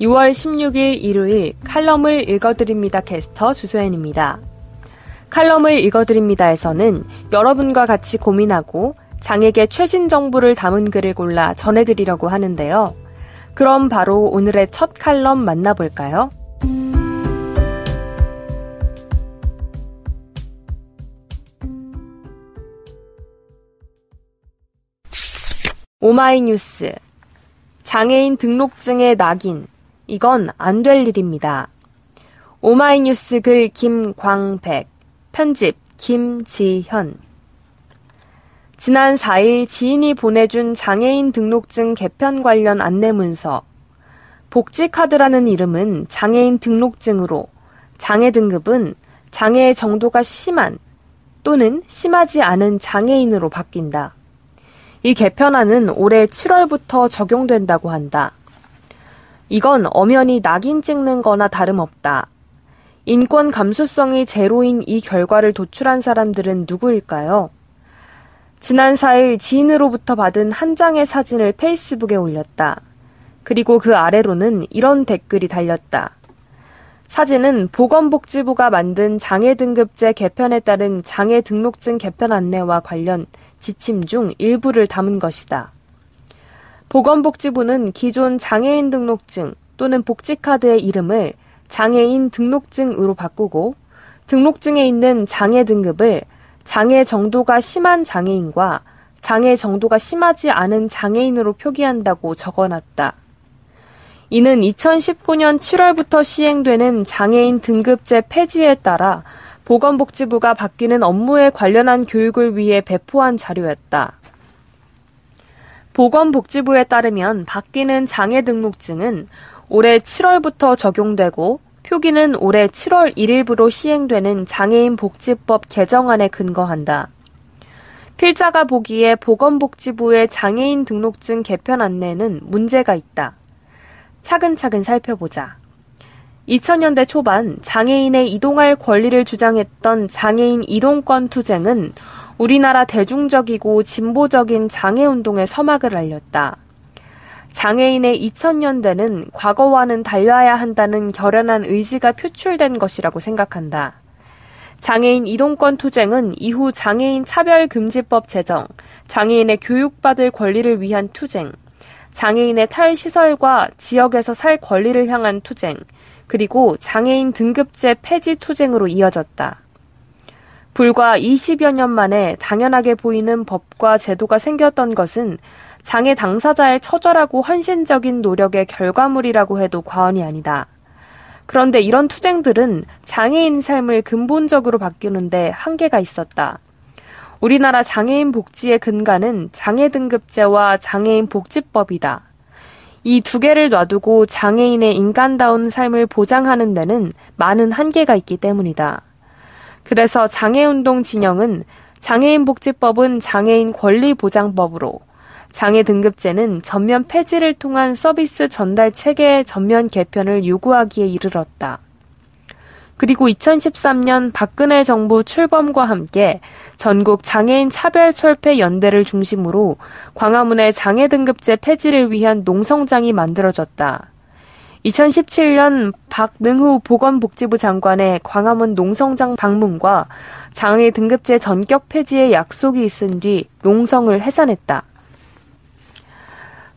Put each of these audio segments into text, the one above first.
6월 16일 일요일 칼럼을 읽어드립니다 캐스터 주소연입니다. 칼럼을 읽어드립니다에서는 여러분과 같이 고민하고 장에게 최신 정보를 담은 글을 골라 전해드리려고 하는데요. 그럼 바로 오늘의 첫 칼럼 만나볼까요? 오마이뉴스 장애인 등록증의 낙인 이건 안 될 일입니다. 오마이뉴스 글 김광백 편집 김지현 지난 4일 지인이 보내준 장애인 등록증 개편 관련 안내문서 복지카드라는 이름은 장애인 등록증으로 장애 등급은 장애의 정도가 심한 또는 심하지 않은 장애인으로 바뀐다. 이 개편안은 올해 7월부터 적용된다고 한다. 이건 엄연히 낙인 찍는 거나 다름없다. 인권 감수성이 제로인 이 결과를 도출한 사람들은 누구일까요? 지난 4일 지인으로부터 받은 한 장의 사진을 페이스북에 올렸다. 그리고 그 아래로는 이런 댓글이 달렸다. 사진은 보건복지부가 만든 장애 등급제 개편에 따른 장애 등록증 개편 안내와 관련 지침 중 일부를 담은 것이다. 보건복지부는 기존 장애인 등록증 또는 복지카드의 이름을 장애인 등록증으로 바꾸고 등록증에 있는 장애 등급을 장애 정도가 심한 장애인과 장애 정도가 심하지 않은 장애인으로 표기한다고 적어놨다. 이는 2019년 7월부터 시행되는 장애인 등급제 폐지에 따라 보건복지부가 바뀌는 업무에 관련한 교육을 위해 배포한 자료였다. 보건복지부에 따르면 바뀌는 장애 등록증은 올해 7월부터 적용되고 표기는 올해 7월 1일부로 시행되는 장애인 복지법 개정안에 근거한다. 필자가 보기에 보건복지부의 장애인 등록증 개편 안내는 문제가 있다. 차근차근 살펴보자. 2000년대 초반 장애인의 이동할 권리를 주장했던 장애인 이동권 투쟁은 우리나라 대중적이고 진보적인 장애운동의 서막을 알렸다. 장애인의 2000년대는 과거와는 달라야 한다는 결연한 의지가 표출된 것이라고 생각한다. 장애인 이동권 투쟁은 이후 장애인 차별금지법 제정, 장애인의 교육받을 권리를 위한 투쟁, 장애인의 탈시설과 지역에서 살 권리를 향한 투쟁, 그리고 장애인 등급제 폐지 투쟁으로 이어졌다. 불과 20여 년 만에 당연하게 보이는 법과 제도가 생겼던 것은 장애 당사자의 처절하고 헌신적인 노력의 결과물이라고 해도 과언이 아니다. 그런데 이런 투쟁들은 장애인 삶을 근본적으로 바뀌는데 한계가 있었다. 우리나라 장애인 복지의 근간은 장애 등급제와 장애인 복지법이다. 이 두 개를 놔두고 장애인의 인간다운 삶을 보장하는 데는 많은 한계가 있기 때문이다. 그래서 장애운동 진영은 장애인 복지법은 장애인 권리보장법으로 장애 등급제는 전면 폐지를 통한 서비스 전달 체계의 전면 개편을 요구하기에 이르렀다. 그리고 2013년 박근혜 정부 출범과 함께 전국 장애인 차별 철폐 연대를 중심으로 광화문의 장애 등급제 폐지를 위한 농성장이 만들어졌다. 2017년 박능후 보건복지부 장관의 광화문 농성장 방문과 장애 등급제 전격 폐지의 약속이 있은 뒤 농성을 해산했다.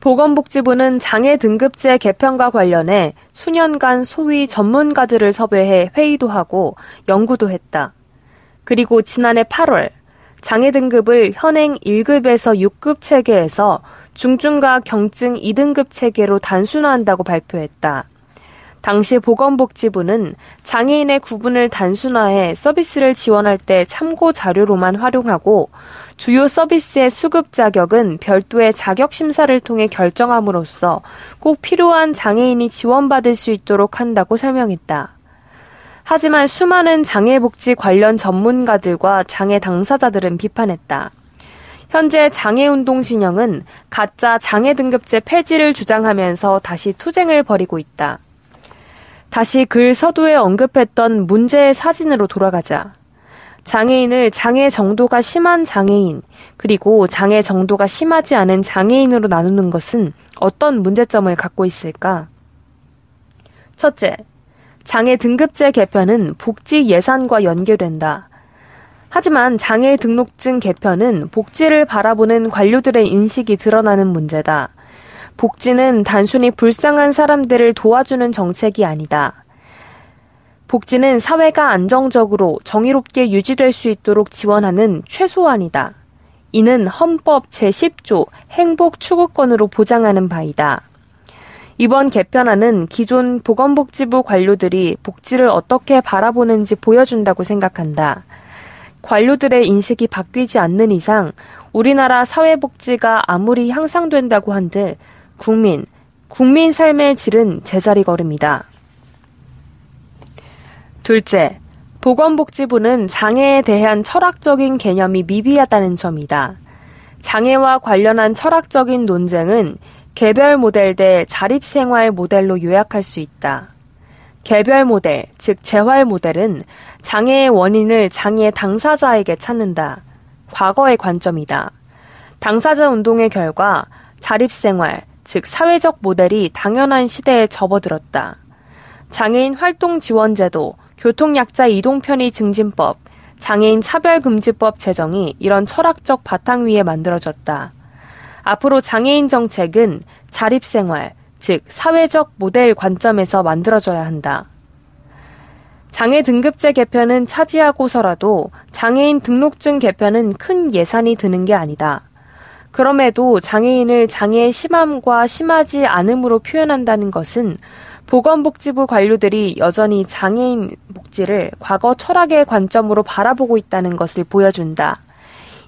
보건복지부는 장애 등급제 개편과 관련해 수년간 소위 전문가들을 섭외해 회의도 하고 연구도 했다. 그리고 지난해 8월 장애 등급을 현행 1급에서 6급 체계에서 중증과 경증 2등급 체계로 단순화한다고 발표했다. 당시 보건복지부는 장애인의 구분을 단순화해 서비스를 지원할 때 참고 자료로만 활용하고 주요 서비스의 수급 자격은 별도의 자격 심사를 통해 결정함으로써 꼭 필요한 장애인이 지원받을 수 있도록 한다고 설명했다. 하지만 수많은 장애복지 관련 전문가들과 장애 당사자들은 비판했다. 현재 장애운동 진영은 가짜 장애 등급제 폐지를 주장하면서 다시 투쟁을 벌이고 있다. 다시 글 서두에 언급했던 문제의 사진으로 돌아가자. 장애인을 장애 정도가 심한 장애인, 그리고 장애 정도가 심하지 않은 장애인으로 나누는 것은 어떤 문제점을 갖고 있을까? 첫째, 장애 등급제 개편은 복지 예산과 연계된다. 하지만 장애 등록증 개편은 복지를 바라보는 관료들의 인식이 드러나는 문제다. 복지는 단순히 불쌍한 사람들을 도와주는 정책이 아니다. 복지는 사회가 안정적으로 정의롭게 유지될 수 있도록 지원하는 최소한이다. 이는 헌법 제10조 행복 추구권으로 보장하는 바이다. 이번 개편안은 기존 보건복지부 관료들이 복지를 어떻게 바라보는지 보여준다고 생각한다. 관료들의 인식이 바뀌지 않는 이상 우리나라 사회복지가 아무리 향상된다고 한들 국민, 국민 삶의 질은 제자리 걸음이다. 둘째, 보건복지부는 장애에 대한 철학적인 개념이 미비하다는 점이다. 장애와 관련한 철학적인 논쟁은 개별 모델 대 자립생활 모델로 요약할 수 있다. 개별 모델, 즉 재활 모델은 장애의 원인을 장애 당사자에게 찾는다. 과거의 관점이다. 당사자 운동의 결과 자립생활, 즉 사회적 모델이 당연한 시대에 접어들었다. 장애인 활동 지원제도, 교통약자 이동편의 증진법, 장애인 차별금지법 제정이 이런 철학적 바탕 위에 만들어졌다. 앞으로 장애인 정책은 자립생활, 즉 사회적 모델 관점에서 만들어져야 한다. 장애 등급제 개편은 차지하고서라도 장애인 등록증 개편은 큰 예산이 드는 게 아니다. 그럼에도 장애인을 장애의 심함과 심하지 않음으로 표현한다는 것은 보건복지부 관료들이 여전히 장애인 복지를 과거 철학의 관점으로 바라보고 있다는 것을 보여준다.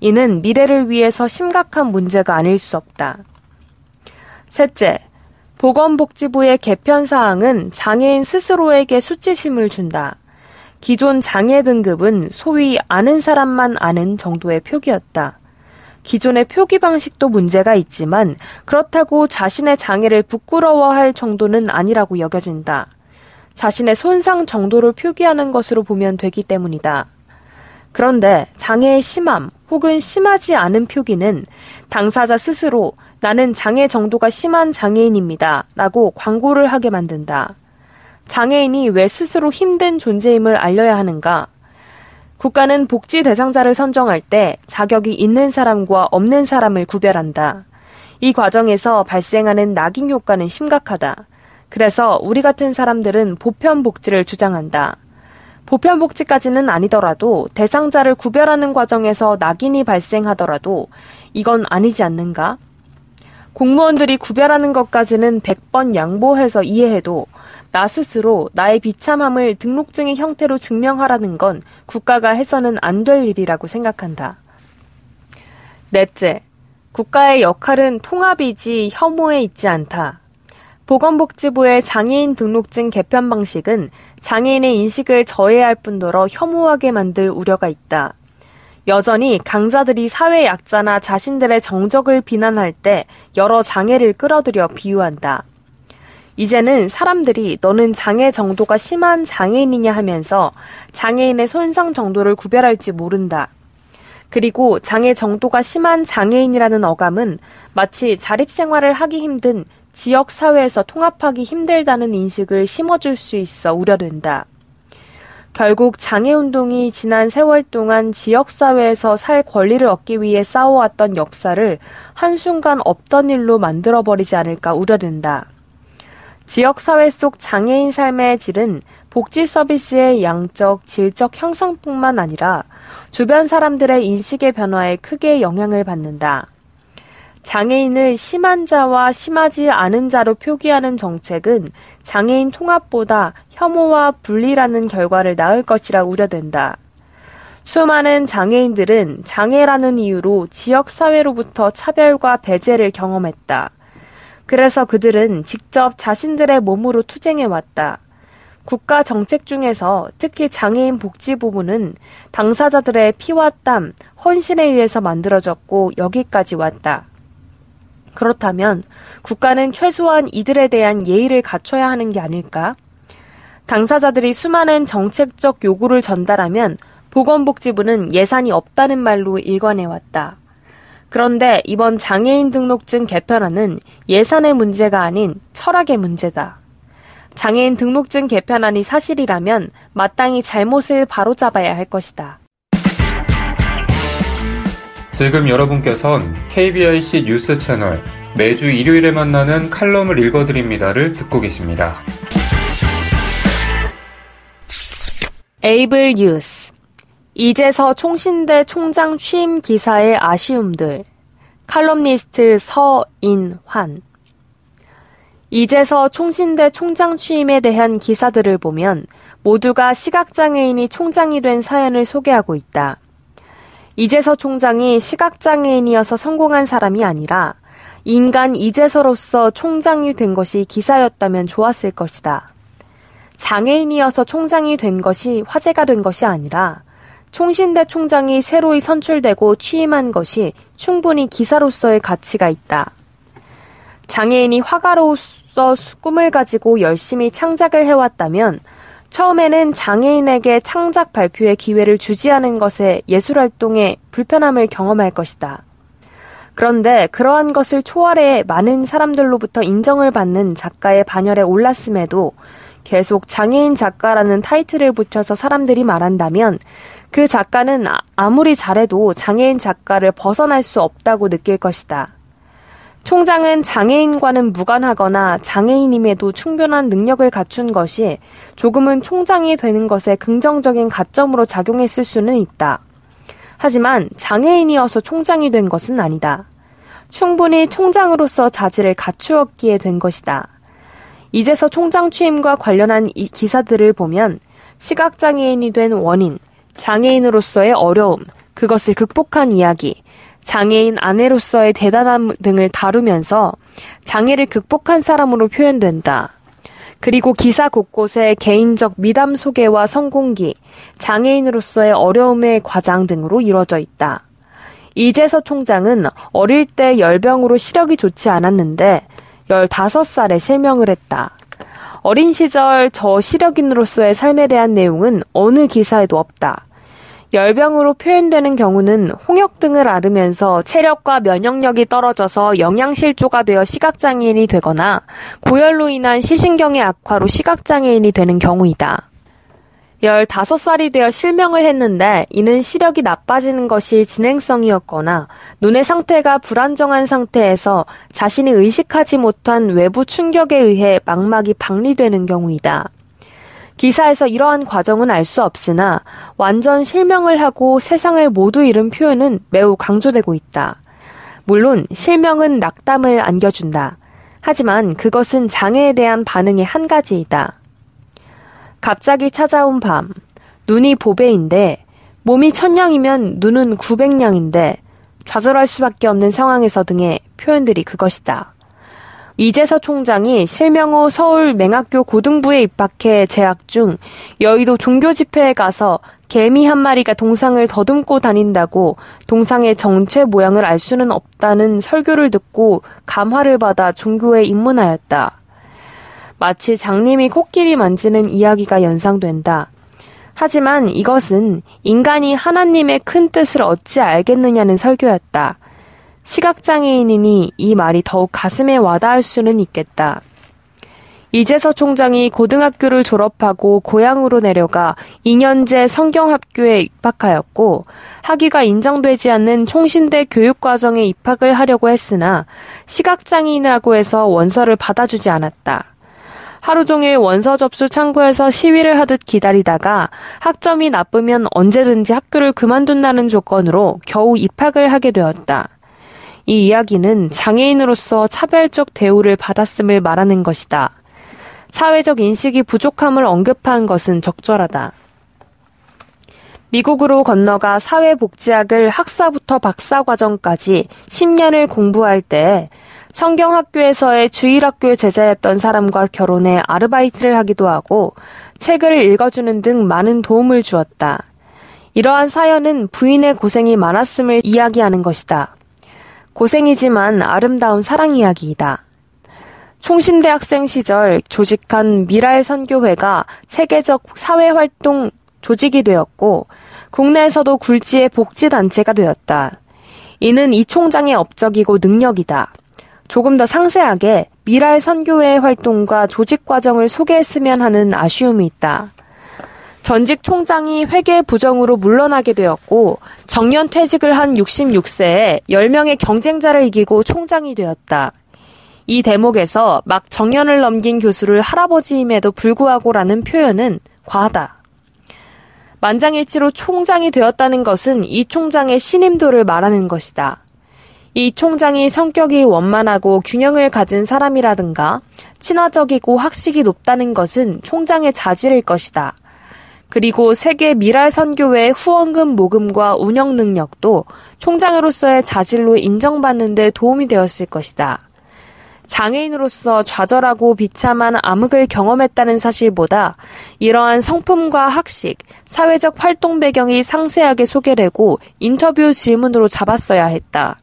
이는 미래를 위해서 심각한 문제가 아닐 수 없다. 셋째, 보건복지부의 개편 사항은 장애인 스스로에게 수치심을 준다. 기존 장애 등급은 소위 아는 사람만 아는 정도의 표기였다. 기존의 표기 방식도 문제가 있지만 그렇다고 자신의 장애를 부끄러워할 정도는 아니라고 여겨진다. 자신의 손상 정도를 표기하는 것으로 보면 되기 때문이다. 그런데 장애의 심함 혹은 심하지 않은 표기는 당사자 스스로 나는 장애 정도가 심한 장애인입니다. 라고 광고를 하게 만든다. 장애인이 왜 스스로 힘든 존재임을 알려야 하는가? 국가는 복지 대상자를 선정할 때 자격이 있는 사람과 없는 사람을 구별한다. 이 과정에서 발생하는 낙인 효과는 심각하다. 그래서 우리 같은 사람들은 보편 복지를 주장한다. 보편 복지까지는 아니더라도 대상자를 구별하는 과정에서 낙인이 발생하더라도 이건 아니지 않는가? 공무원들이 구별하는 것까지는 100번 양보해서 이해해도 나 스스로 나의 비참함을 등록증의 형태로 증명하라는 건 국가가 해서는 안 될 일이라고 생각한다. 넷째, 국가의 역할은 통합이지 혐오에 있지 않다. 보건복지부의 장애인 등록증 개편 방식은 장애인의 인식을 저해할 뿐더러 혐오하게 만들 우려가 있다. 여전히 강자들이 사회 약자나 자신들의 정적을 비난할 때 여러 장애를 끌어들여 비유한다. 이제는 사람들이 너는 장애 정도가 심한 장애인이냐 하면서 장애인의 손상 정도를 구별할지 모른다. 그리고 장애 정도가 심한 장애인이라는 어감은 마치 자립생활을 하기 힘든 지역 사회에서 통합하기 힘들다는 인식을 심어줄 수 있어 우려된다. 결국 장애운동이 지난 세월 동안 지역사회에서 살 권리를 얻기 위해 싸워왔던 역사를 한순간 없던 일로 만들어버리지 않을까 우려된다. 지역사회 속 장애인 삶의 질은 복지 서비스의 양적, 질적 형성뿐만 아니라 주변 사람들의 인식의 변화에 크게 영향을 받는다. 장애인을 심한 자와 심하지 않은 자로 표기하는 정책은 장애인 통합보다 혐오와 분리라는 결과를 낳을 것이라 우려된다. 수많은 장애인들은 장애라는 이유로 지역사회로부터 차별과 배제를 경험했다. 그래서 그들은 직접 자신들의 몸으로 투쟁해왔다. 국가 정책 중에서 특히 장애인 복지 부분은 당사자들의 피와 땀, 헌신에 의해서 만들어졌고 여기까지 왔다. 그렇다면 국가는 최소한 이들에 대한 예의를 갖춰야 하는 게 아닐까? 당사자들이 수많은 정책적 요구를 전달하면 보건복지부는 예산이 없다는 말로 일관해왔다. 그런데 이번 장애인 등록증 개편안은 예산의 문제가 아닌 철학의 문제다. 장애인 등록증 개편안이 사실이라면 마땅히 잘못을 바로잡아야 할 것이다. 지금 여러분께선 KBIC 뉴스 채널 매주 일요일에 만나는 칼럼을 읽어드립니다를 듣고 계십니다. 에이블 뉴스 이재서 총신대 총장 취임 기사의 아쉬움들 칼럼니스트 서인환 이재서 총신대 총장 취임에 대한 기사들을 보면 모두가 시각장애인이 총장이 된 사연을 소개하고 있다. 이재서 총장이 시각장애인이어서 성공한 사람이 아니라 인간 이재서로서 총장이 된 것이 기사였다면 좋았을 것이다. 장애인이어서 총장이 된 것이 화제가 된 것이 아니라 총신대 총장이 새로이 선출되고 취임한 것이 충분히 기사로서의 가치가 있다. 장애인이 화가로서 꿈을 가지고 열심히 창작을 해왔다면 처음에는 장애인에게 창작 발표의 기회를 주지 않은 것에 예술활동에 불편함을 경험할 것이다. 그런데 그러한 것을 초월해 많은 사람들로부터 인정을 받는 작가의 반열에 올랐음에도 계속 장애인 작가라는 타이틀을 붙여서 사람들이 말한다면 그 작가는 아, 아무리 잘해도 장애인 작가를 벗어날 수 없다고 느낄 것이다. 총장은 장애인과는 무관하거나 장애인임에도 충분한 능력을 갖춘 것이 조금은 총장이 되는 것에 긍정적인 가점으로 작용했을 수는 있다. 하지만 장애인이어서 총장이 된 것은 아니다. 충분히 총장으로서 자질을 갖추었기에 된 것이다. 이제서 총장 취임과 관련한 이 기사들을 보면 시각장애인이 된 원인, 장애인으로서의 어려움, 그것을 극복한 이야기, 장애인 아내로서의 대단함 등을 다루면서 장애를 극복한 사람으로 표현된다. 그리고 기사 곳곳에 개인적 미담 소개와 성공기, 장애인으로서의 어려움의 과장 등으로 이루어져 있다. 이재서 총장은 어릴 때 열병으로 시력이 좋지 않았는데 15살에 실명을 했다. 어린 시절 저 시력인으로서의 삶에 대한 내용은 어느 기사에도 없다. 열병으로 표현되는 경우는 홍역 등을 앓으면서 체력과 면역력이 떨어져서 영양실조가 되어 시각장애인이 되거나 고열로 인한 시신경의 악화로 시각장애인이 되는 경우이다. 15살이 되어 실명을 했는데 이는 시력이 나빠지는 것이 진행성이었거나 눈의 상태가 불안정한 상태에서 자신이 의식하지 못한 외부 충격에 의해 망막이 박리되는 경우이다. 기사에서 이러한 과정은 알 수 없으나 완전 실명을 하고 세상을 모두 잃은 표현은 매우 강조되고 있다. 물론 실명은 낙담을 안겨준다. 하지만 그것은 장애에 대한 반응의 한 가지이다. 갑자기 찾아온 밤. 눈이 보배인데 몸이 천냥이면 눈은 구백냥인데 좌절할 수밖에 없는 상황에서 등의 표현들이 그것이다. 이재서 총장이 실명 후 서울 맹학교 고등부에 입학해 재학 중 여의도 종교 집회에 가서 개미 한 마리가 동상을 더듬고 다닌다고 동상의 정체 모양을 알 수는 없다는 설교를 듣고 감화를 받아 종교에 입문하였다. 마치 장님이 코끼리 만지는 이야기가 연상된다. 하지만 이것은 인간이 하나님의 큰 뜻을 어찌 알겠느냐는 설교였다. 시각장애인이니 이 말이 더욱 가슴에 와닿을 수는 있겠다. 이재서 총장이 고등학교를 졸업하고 고향으로 내려가 2년제 성경학교에 입학하였고 학위가 인정되지 않는 총신대 교육과정에 입학을 하려고 했으나 시각장애인이라고 해서 원서를 받아주지 않았다. 하루 종일 원서 접수 창구에서 시위를 하듯 기다리다가 학점이 나쁘면 언제든지 학교를 그만둔다는 조건으로 겨우 입학을 하게 되었다. 이 이야기는 장애인으로서 차별적 대우를 받았음을 말하는 것이다. 사회적 인식이 부족함을 언급한 것은 적절하다. 미국으로 건너가 사회복지학을 학사부터 박사 과정까지 10년을 공부할 때 성경학교에서의 주일학교 제자였던 사람과 결혼해 아르바이트를 하기도 하고 책을 읽어주는 등 많은 도움을 주었다. 이러한 사연은 부인의 고생이 많았음을 이야기하는 것이다. 고생이지만 아름다운 사랑 이야기이다. 총신대학생 시절 조직한 미랄 선교회가 세계적 사회활동 조직이 되었고 국내에서도 굴지의 복지단체가 되었다. 이는 이 총장의 업적이고 능력이다. 조금 더 상세하게 미랄 선교회 활동과 조직 과정을 소개했으면 하는 아쉬움이 있다. 전직 총장이 회계 부정으로 물러나게 되었고 정년 퇴직을 한 66세에 10명의 경쟁자를 이기고 총장이 되었다. 이 대목에서 막 정년을 넘긴 교수를 할아버지임에도 불구하고라는 표현은 과하다. 만장일치로 총장이 되었다는 것은 이 총장의 신임도를 말하는 것이다. 이 총장이 성격이 원만하고 균형을 가진 사람이라든가 친화적이고 학식이 높다는 것은 총장의 자질일 것이다. 그리고 세계 미랄 선교회 후원금 모금과 운영 능력도 총장으로서의 자질로 인정받는 데 도움이 되었을 것이다. 장애인으로서 좌절하고 비참한 암흑을 경험했다는 사실보다 이러한 성품과 학식, 사회적 활동 배경이 상세하게 소개되고 인터뷰 질문으로 잡았어야 했다.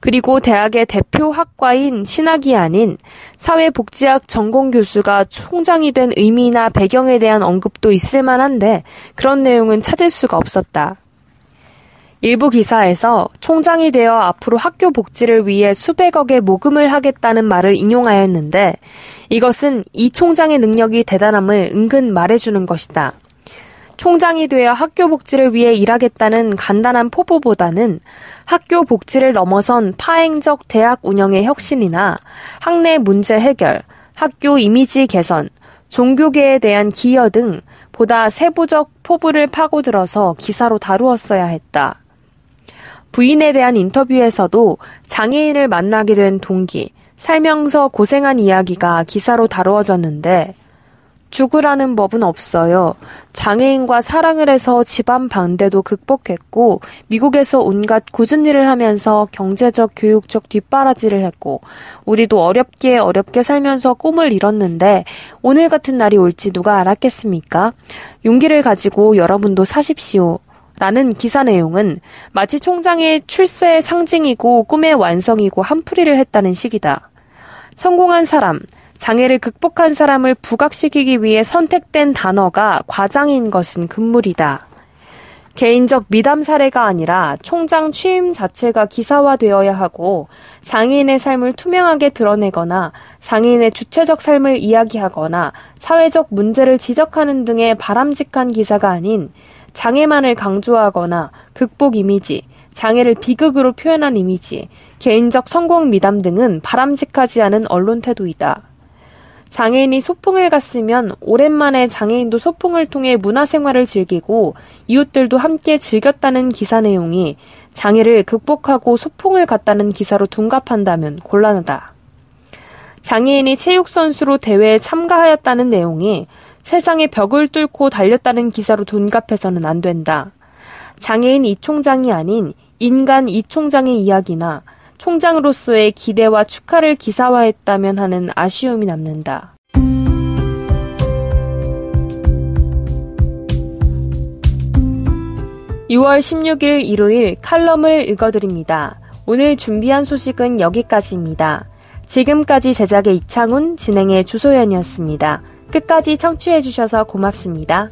그리고 대학의 대표 학과인 신학이 아닌 사회복지학 전공 교수가 총장이 된 의미나 배경에 대한 언급도 있을 만한데 그런 내용은 찾을 수가 없었다. 일부 기사에서 총장이 되어 앞으로 학교 복지를 위해 수백억의 모금을 하겠다는 말을 인용하였는데 이것은 이 총장의 능력이 대단함을 은근 말해주는 것이다. 총장이 되어 학교 복지를 위해 일하겠다는 간단한 포부보다는 학교 복지를 넘어선 파행적 대학 운영의 혁신이나 학내 문제 해결, 학교 이미지 개선, 종교계에 대한 기여 등 보다 세부적 포부를 파고들어서 기사로 다루었어야 했다. 부인에 대한 인터뷰에서도 장애인을 만나게 된 동기, 살면서 고생한 이야기가 기사로 다루어졌는데 죽으라는 법은 없어요. 장애인과 사랑을 해서 집안 반대도 극복했고, 미국에서 온갖 굳은 일을 하면서 경제적, 교육적 뒷바라지를 했고, 우리도 어렵게 어렵게 살면서 꿈을 이뤘는데, 오늘 같은 날이 올지 누가 알았겠습니까? 용기를 가지고 여러분도 사십시오. 라는 기사 내용은 마치 총장의 출세의 상징이고 꿈의 완성이고 한풀이를 했다는 식이다. 성공한 사람, 장애를 극복한 사람을 부각시키기 위해 선택된 단어가 과장인 것은 금물이다. 개인적 미담 사례가 아니라 총장 취임 자체가 기사화되어야 하고 장애인의 삶을 투명하게 드러내거나 장애인의 주체적 삶을 이야기하거나 사회적 문제를 지적하는 등의 바람직한 기사가 아닌 장애만을 강조하거나 극복 이미지, 장애를 비극으로 표현한 이미지, 개인적 성공 미담 등은 바람직하지 않은 언론 태도이다. 장애인이 소풍을 갔으면 오랜만에 장애인도 소풍을 통해 문화생활을 즐기고 이웃들도 함께 즐겼다는 기사 내용이 장애를 극복하고 소풍을 갔다는 기사로 둔갑한다면 곤란하다. 장애인이 체육선수로 대회에 참가하였다는 내용이 세상의 벽을 뚫고 달렸다는 기사로 둔갑해서는 안 된다. 장애인 이 총장이 아닌 인간 이 총장의 이야기나 총장으로서의 기대와 축하를 기사화했다면 하는 아쉬움이 남는다. (6월 16일) 일요일 칼럼을 읽어드립니다. 오늘 준비한 소식은 여기까지입니다. 지금까지 제작의 이창훈, 진행의 주소연이었습니다. 끝까지 청취해주셔서 고맙습니다.